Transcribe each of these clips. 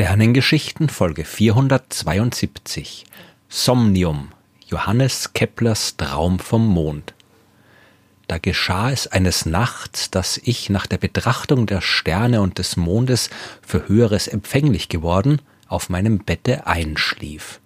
Sternengeschichten Folge 472 Somnium Johannes Keplers Traum vom Mond Da geschah es eines Nachts, dass ich nach der Betrachtung der Sterne und des Mondes für Höheres empfänglich geworden, auf meinem Bette einschlief.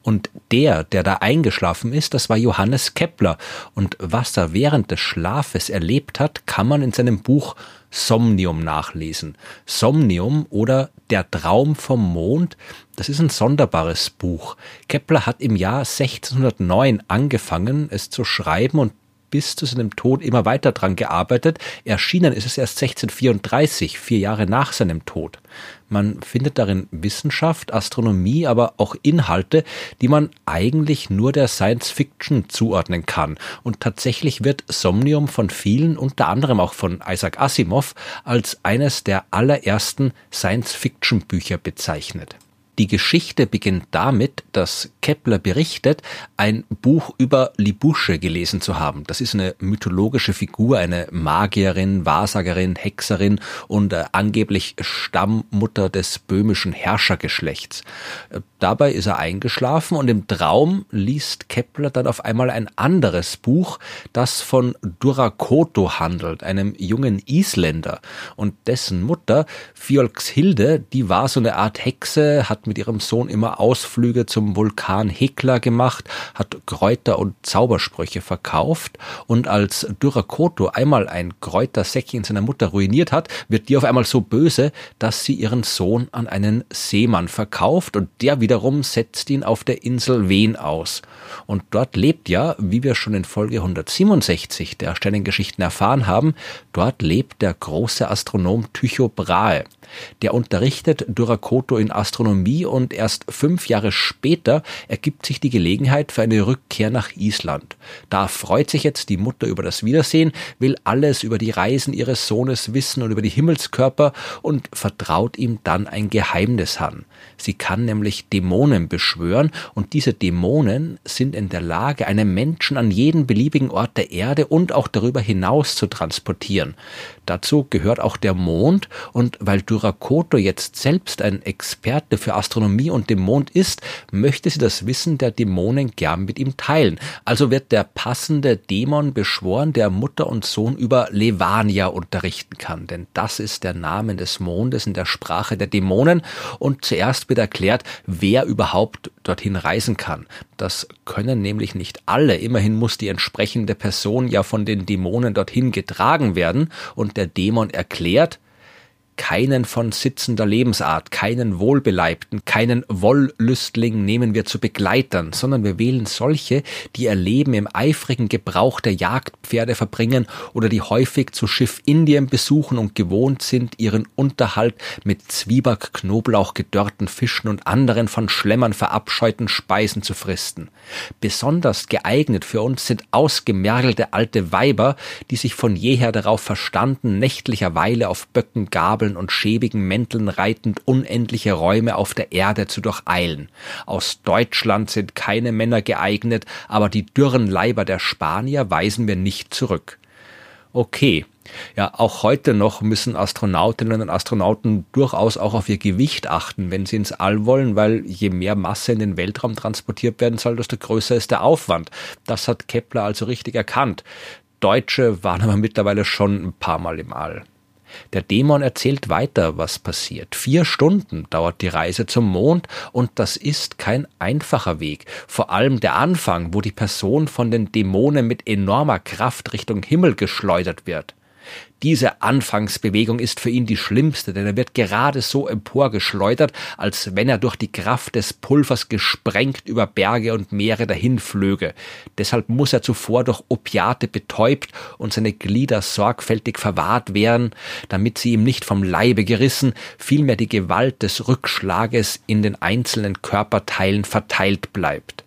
Und der, der da eingeschlafen ist, das war Johannes Kepler. Und was er während des Schlafes erlebt hat, kann man in seinem Buch Somnium nachlesen. Somnium oder Der Traum vom Mond, das ist ein sonderbares Buch. Kepler hat im Jahr 1609 angefangen, es zu schreiben und bis zu seinem Tod immer weiter dran gearbeitet. Erschienen ist es erst 1634, vier Jahre nach seinem Tod. Man findet darin Wissenschaft, Astronomie, aber auch Inhalte, die man eigentlich nur der Science Fiction zuordnen kann. Und tatsächlich wird Somnium von vielen, unter anderem auch von Isaac Asimov, als eines der allerersten Science Fiction Bücher bezeichnet. Die Geschichte beginnt damit, dass Kepler berichtet, ein Buch über Libusche gelesen zu haben. Das ist eine mythologische Figur, eine Magierin, Wahrsagerin, Hexerin und äh, angeblich Stammmutter des böhmischen Herrschergeschlechts. Dabei ist er eingeschlafen und im Traum liest Kepler dann auf einmal ein anderes Buch, das von Durakoto handelt, einem jungen Isländer. Und dessen Mutter, Fjolkshilde, die war so eine Art Hexe, hat mit ihrem Sohn immer Ausflüge zum Vulkan Hekla gemacht, hat Kräuter und Zaubersprüche verkauft und als Durakoto einmal ein Kräutersäckchen seiner Mutter ruiniert hat, wird die auf einmal so böse, dass sie ihren Sohn an einen Seemann verkauft und der wiederum setzt ihn auf der Insel Wen aus. Und dort lebt ja, wie wir schon in Folge 167 der Sternengeschichten erfahren haben, dort lebt der große Astronom Tycho Brahe. Der unterrichtet Durakoto in Astronomie und erst fünf Jahre später ergibt sich die Gelegenheit für eine Rückkehr nach Island. Da freut sich jetzt die Mutter über das Wiedersehen, will alles über die Reisen ihres Sohnes wissen und über die Himmelskörper und vertraut ihm dann ein Geheimnis an. Sie kann nämlich Dämonen beschwören und diese Dämonen sind in der Lage, einen Menschen an jeden beliebigen Ort der Erde und auch darüber hinaus zu transportieren. Dazu gehört auch der Mond und weil Durakoto jetzt selbst ein Experte für Astronomie und dem Mond ist, möchte sie das Wissen der Dämonen gern mit ihm teilen. Also wird der passende Dämon beschworen, der Mutter und Sohn über Levania unterrichten kann, denn das ist der Name des Mondes in der Sprache der Dämonen und zuerst wird erklärt, wer überhaupt dorthin reisen kann. Das können nämlich nicht alle. Immerhin muss die entsprechende Person ja von den Dämonen dorthin getragen werden und der Dämon erklärt, keinen von sitzender Lebensart, keinen Wohlbeleibten, keinen Wollüstling nehmen wir zu Begleitern, sondern wir wählen solche, die ihr Leben im eifrigen Gebrauch der Jagdpferde verbringen oder die häufig zu Schiff Indien besuchen und gewohnt sind, ihren Unterhalt mit Zwieback, Knoblauch, gedörrten Fischen und anderen von Schlemmern verabscheuten Speisen zu fristen. Besonders geeignet für uns sind ausgemergelte alte Weiber, die sich von jeher darauf verstanden, nächtlicherweile auf Böcken, Gabeln Gabeln und schäbigen Mänteln reitend unendliche Räume auf der Erde zu durcheilen. Aus Deutschland sind keine Männer geeignet, aber die dürren Leiber der Spanier weisen wir nicht zurück. Okay. Ja, auch heute noch müssen Astronautinnen und Astronauten durchaus auch auf ihr Gewicht achten, wenn sie ins All wollen, weil je mehr Masse in den Weltraum transportiert werden soll, desto größer ist der Aufwand. Das hat Kepler also richtig erkannt. Deutsche waren aber mittlerweile schon ein paar Mal im All. Der Dämon erzählt weiter, was passiert. Vier Stunden dauert die Reise zum Mond und das ist kein einfacher Weg. Vor allem der Anfang, wo die Person von den Dämonen mit enormer Kraft Richtung Himmel geschleudert wird. Diese Anfangsbewegung ist für ihn die schlimmste, denn er wird gerade so emporgeschleudert, als wenn er durch die Kraft des Pulvers gesprengt über Berge und Meere dahinflöge. Deshalb muss er zuvor durch Opiate betäubt und seine Glieder sorgfältig verwahrt werden, damit sie ihm nicht vom Leibe gerissen, vielmehr die Gewalt des Rückschlages in den einzelnen Körperteilen verteilt bleibt.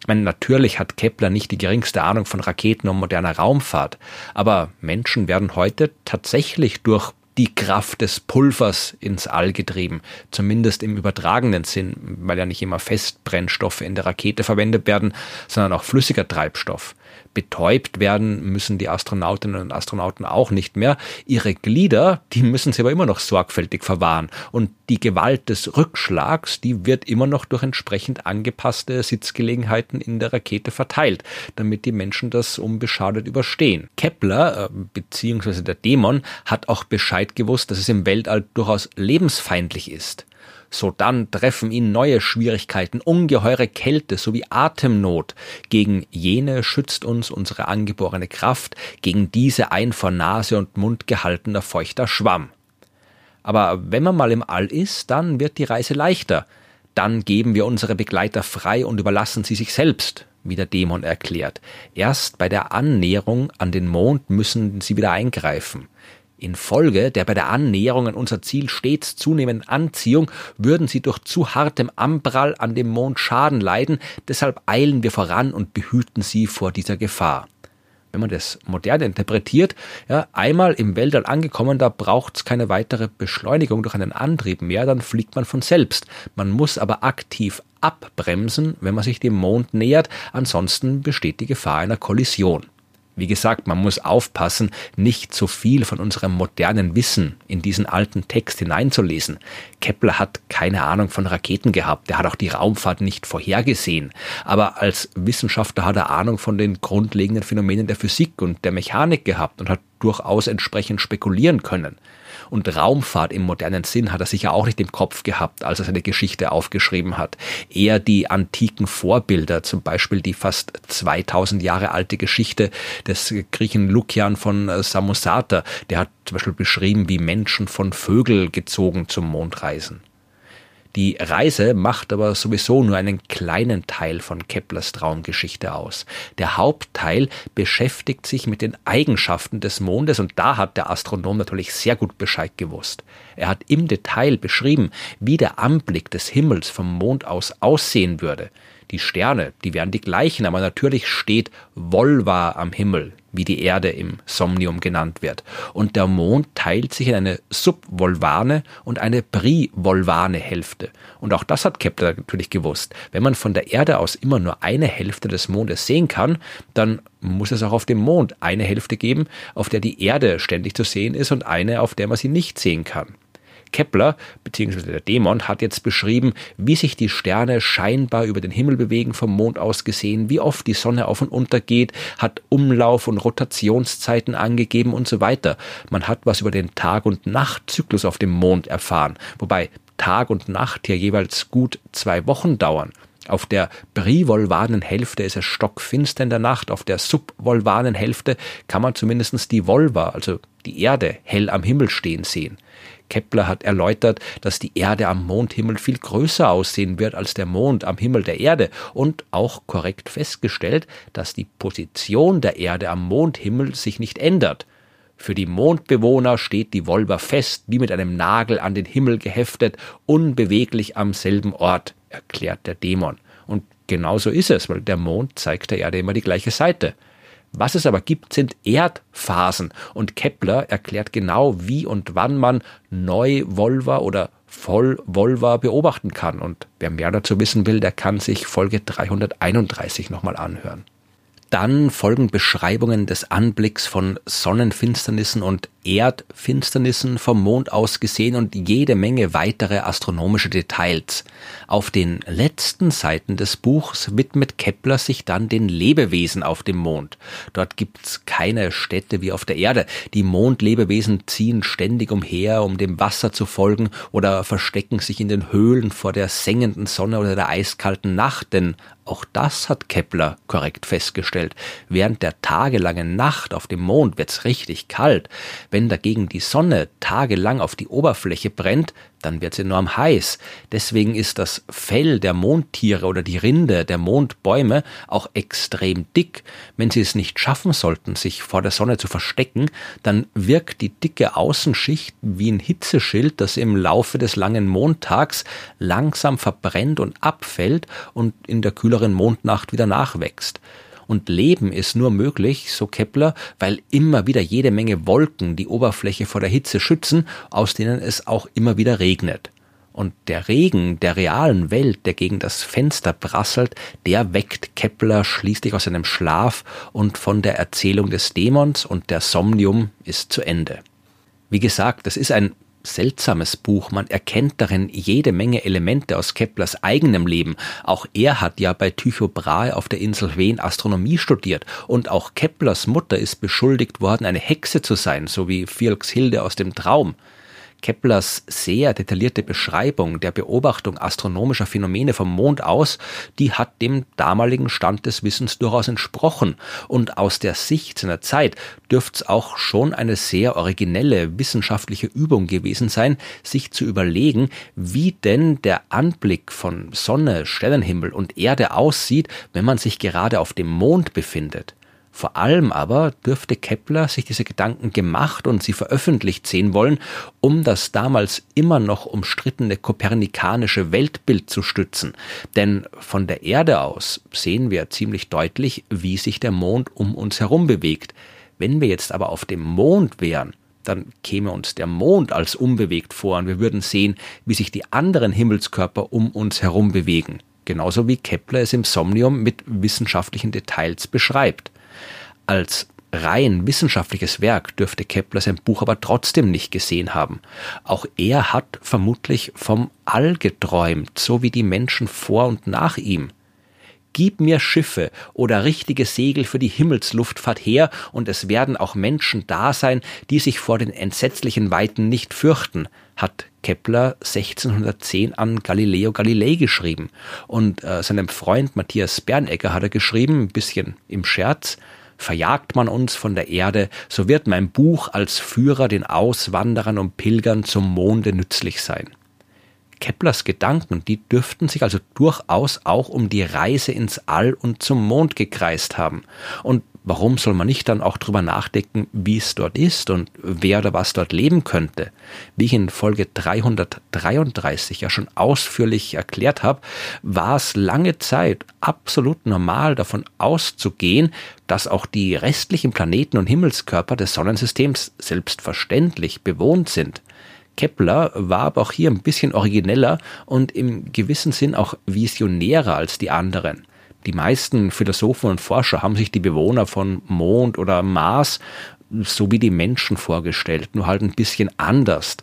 Ich meine, natürlich hat Kepler nicht die geringste Ahnung von Raketen und moderner Raumfahrt, aber Menschen werden heute tatsächlich durch die Kraft des Pulvers ins All getrieben, zumindest im übertragenen Sinn, weil ja nicht immer Festbrennstoffe in der Rakete verwendet werden, sondern auch flüssiger Treibstoff. Betäubt werden müssen die Astronautinnen und Astronauten auch nicht mehr. Ihre Glieder, die müssen sie aber immer noch sorgfältig verwahren. Und die Gewalt des Rückschlags, die wird immer noch durch entsprechend angepasste Sitzgelegenheiten in der Rakete verteilt, damit die Menschen das unbeschadet überstehen. Kepler, äh, beziehungsweise der Dämon, hat auch Bescheid gewusst, dass es im Weltall durchaus lebensfeindlich ist. Sodann treffen ihn neue Schwierigkeiten, ungeheure Kälte sowie Atemnot. Gegen jene schützt uns unsere angeborene Kraft, gegen diese ein vor Nase und Mund gehaltener feuchter Schwamm. Aber wenn man mal im All ist, dann wird die Reise leichter. Dann geben wir unsere Begleiter frei und überlassen sie sich selbst, wie der Dämon erklärt. Erst bei der Annäherung an den Mond müssen sie wieder eingreifen. Infolge der bei der Annäherung an unser Ziel stets zunehmenden Anziehung würden sie durch zu hartem Anprall an dem Mond Schaden leiden, deshalb eilen wir voran und behüten sie vor dieser Gefahr. Wenn man das modern interpretiert, ja, einmal im Weltall angekommen, da braucht es keine weitere Beschleunigung durch einen Antrieb mehr, dann fliegt man von selbst. Man muss aber aktiv abbremsen, wenn man sich dem Mond nähert, ansonsten besteht die Gefahr einer Kollision. Wie gesagt, man muss aufpassen, nicht zu viel von unserem modernen Wissen in diesen alten Text hineinzulesen. Kepler hat keine Ahnung von Raketen gehabt, er hat auch die Raumfahrt nicht vorhergesehen. Aber als Wissenschaftler hat er Ahnung von den grundlegenden Phänomenen der Physik und der Mechanik gehabt und hat durchaus entsprechend spekulieren können. Und Raumfahrt im modernen Sinn hat er sicher auch nicht im Kopf gehabt, als er seine Geschichte aufgeschrieben hat. Eher die antiken Vorbilder, zum Beispiel die fast 2000 Jahre alte Geschichte des Griechen Lukian von Samosata. Der hat zum Beispiel beschrieben, wie Menschen von Vögel gezogen zum Mond reisen. Die Reise macht aber sowieso nur einen kleinen Teil von Keplers Traumgeschichte aus. Der Hauptteil beschäftigt sich mit den Eigenschaften des Mondes und da hat der Astronom natürlich sehr gut Bescheid gewusst. Er hat im Detail beschrieben, wie der Anblick des Himmels vom Mond aus aussehen würde. Die Sterne, die wären die gleichen, aber natürlich steht Volva am Himmel, wie die Erde im Somnium genannt wird. Und der Mond teilt sich in eine subvolvane und eine privolvane Hälfte. Und auch das hat Kepler natürlich gewusst. Wenn man von der Erde aus immer nur eine Hälfte des Mondes sehen kann, dann muss es auch auf dem Mond eine Hälfte geben, auf der die Erde ständig zu sehen ist und eine, auf der man sie nicht sehen kann. Kepler bzw. der Dämon hat jetzt beschrieben, wie sich die Sterne scheinbar über den Himmel bewegen vom Mond aus gesehen, wie oft die Sonne auf und unter geht, hat Umlauf und Rotationszeiten angegeben und so weiter. Man hat was über den Tag- und Nachtzyklus auf dem Mond erfahren, wobei Tag und Nacht ja jeweils gut zwei Wochen dauern. Auf der privolvanen Hälfte ist es stockfinster in der Nacht, auf der subvolvanen Hälfte kann man zumindest die Volva, also die Erde, hell am Himmel stehen sehen. Kepler hat erläutert, dass die Erde am Mondhimmel viel größer aussehen wird als der Mond am Himmel der Erde und auch korrekt festgestellt, dass die Position der Erde am Mondhimmel sich nicht ändert. Für die Mondbewohner steht die Volva fest, wie mit einem Nagel an den Himmel geheftet, unbeweglich am selben Ort, erklärt der Dämon. Und genauso ist es, weil der Mond zeigt der Erde immer die gleiche Seite. Was es aber gibt, sind Erdphasen. Und Kepler erklärt genau, wie und wann man Neu-Volva oder Voll-Volva beobachten kann. Und wer mehr dazu wissen will, der kann sich Folge 331 nochmal anhören. Dann folgen Beschreibungen des Anblicks von Sonnenfinsternissen und Erdfinsternissen vom Mond aus gesehen und jede Menge weitere astronomische Details. Auf den letzten Seiten des Buchs widmet Kepler sich dann den Lebewesen auf dem Mond. Dort gibt's keine Städte wie auf der Erde. Die Mondlebewesen ziehen ständig umher, um dem Wasser zu folgen oder verstecken sich in den Höhlen vor der sengenden Sonne oder der eiskalten Nacht, denn auch das hat Kepler korrekt festgestellt. Während der tagelangen Nacht auf dem Mond wird's richtig kalt. Wenn dagegen die Sonne tagelang auf die Oberfläche brennt, dann wird es enorm heiß. Deswegen ist das Fell der Mondtiere oder die Rinde der Mondbäume auch extrem dick. Wenn sie es nicht schaffen sollten, sich vor der Sonne zu verstecken, dann wirkt die dicke Außenschicht wie ein Hitzeschild, das im Laufe des langen Mondtags langsam verbrennt und abfällt und in der kühleren Mondnacht wieder nachwächst. Und Leben ist nur möglich, so Kepler, weil immer wieder jede Menge Wolken die Oberfläche vor der Hitze schützen, aus denen es auch immer wieder regnet. Und der Regen der realen Welt, der gegen das Fenster prasselt, der weckt Kepler schließlich aus seinem Schlaf und von der Erzählung des Dämons und der Somnium ist zu Ende. Wie gesagt, das ist ein seltsames Buch. Man erkennt darin jede Menge Elemente aus Keplers eigenem Leben. Auch er hat ja bei Tycho Brahe auf der Insel Wen Astronomie studiert. Und auch Keplers Mutter ist beschuldigt worden, eine Hexe zu sein, so wie Hilde aus dem Traum. Keplers sehr detaillierte Beschreibung der Beobachtung astronomischer Phänomene vom Mond aus, die hat dem damaligen Stand des Wissens durchaus entsprochen. Und aus der Sicht seiner Zeit dürfte es auch schon eine sehr originelle wissenschaftliche Übung gewesen sein, sich zu überlegen, wie denn der Anblick von Sonne, Sternenhimmel und Erde aussieht, wenn man sich gerade auf dem Mond befindet. Vor allem aber dürfte Kepler sich diese Gedanken gemacht und sie veröffentlicht sehen wollen, um das damals immer noch umstrittene kopernikanische Weltbild zu stützen. Denn von der Erde aus sehen wir ziemlich deutlich, wie sich der Mond um uns herum bewegt. Wenn wir jetzt aber auf dem Mond wären, dann käme uns der Mond als unbewegt vor und wir würden sehen, wie sich die anderen Himmelskörper um uns herum bewegen. Genauso wie Kepler es im Somnium mit wissenschaftlichen Details beschreibt. Als rein wissenschaftliches Werk dürfte Kepler sein Buch aber trotzdem nicht gesehen haben. Auch er hat vermutlich vom All geträumt, so wie die Menschen vor und nach ihm. Gib mir Schiffe oder richtige Segel für die Himmelsluftfahrt her, und es werden auch Menschen da sein, die sich vor den entsetzlichen Weiten nicht fürchten, hat Kepler 1610 an Galileo Galilei geschrieben. Und äh, seinem Freund Matthias Bernegger hat er geschrieben, ein bisschen im Scherz, Verjagt man uns von der Erde, so wird mein Buch als Führer den Auswanderern und Pilgern zum Monde nützlich sein. Keplers Gedanken, die dürften sich also durchaus auch um die Reise ins All und zum Mond gekreist haben. Und warum soll man nicht dann auch drüber nachdenken, wie es dort ist und wer oder was dort leben könnte? Wie ich in Folge 333 ja schon ausführlich erklärt habe, war es lange Zeit absolut normal davon auszugehen, dass auch die restlichen Planeten und Himmelskörper des Sonnensystems selbstverständlich bewohnt sind. Kepler war aber auch hier ein bisschen origineller und im gewissen Sinn auch visionärer als die anderen. Die meisten Philosophen und Forscher haben sich die Bewohner von Mond oder Mars so wie die Menschen vorgestellt, nur halt ein bisschen anders.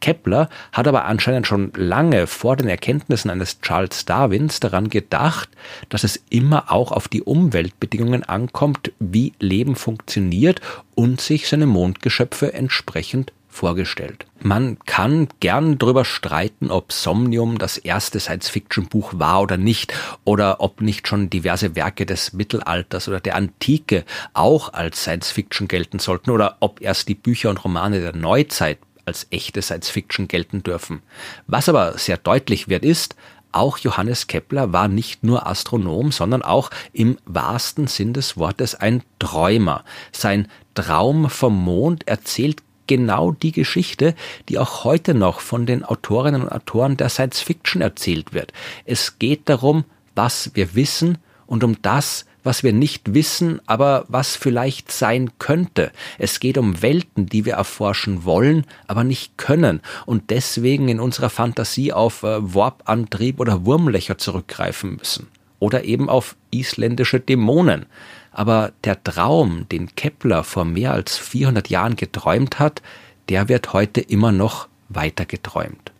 Kepler hat aber anscheinend schon lange vor den Erkenntnissen eines Charles Darwins daran gedacht, dass es immer auch auf die Umweltbedingungen ankommt, wie Leben funktioniert und sich seine Mondgeschöpfe entsprechend vorgestellt. Man kann gern darüber streiten, ob Somnium das erste Science-Fiction-Buch war oder nicht, oder ob nicht schon diverse Werke des Mittelalters oder der Antike auch als Science-Fiction gelten sollten, oder ob erst die Bücher und Romane der Neuzeit als echte Science-Fiction gelten dürfen. Was aber sehr deutlich wird, ist, auch Johannes Kepler war nicht nur Astronom, sondern auch im wahrsten Sinn des Wortes ein Träumer. Sein Traum vom Mond erzählt genau die Geschichte, die auch heute noch von den Autorinnen und Autoren der Science Fiction erzählt wird. Es geht darum, was wir wissen und um das, was wir nicht wissen, aber was vielleicht sein könnte. Es geht um Welten, die wir erforschen wollen, aber nicht können und deswegen in unserer Fantasie auf äh, Warp-Antrieb oder Wurmlöcher zurückgreifen müssen. Oder eben auf isländische Dämonen. Aber der Traum, den Kepler vor mehr als 400 Jahren geträumt hat, der wird heute immer noch weiter geträumt.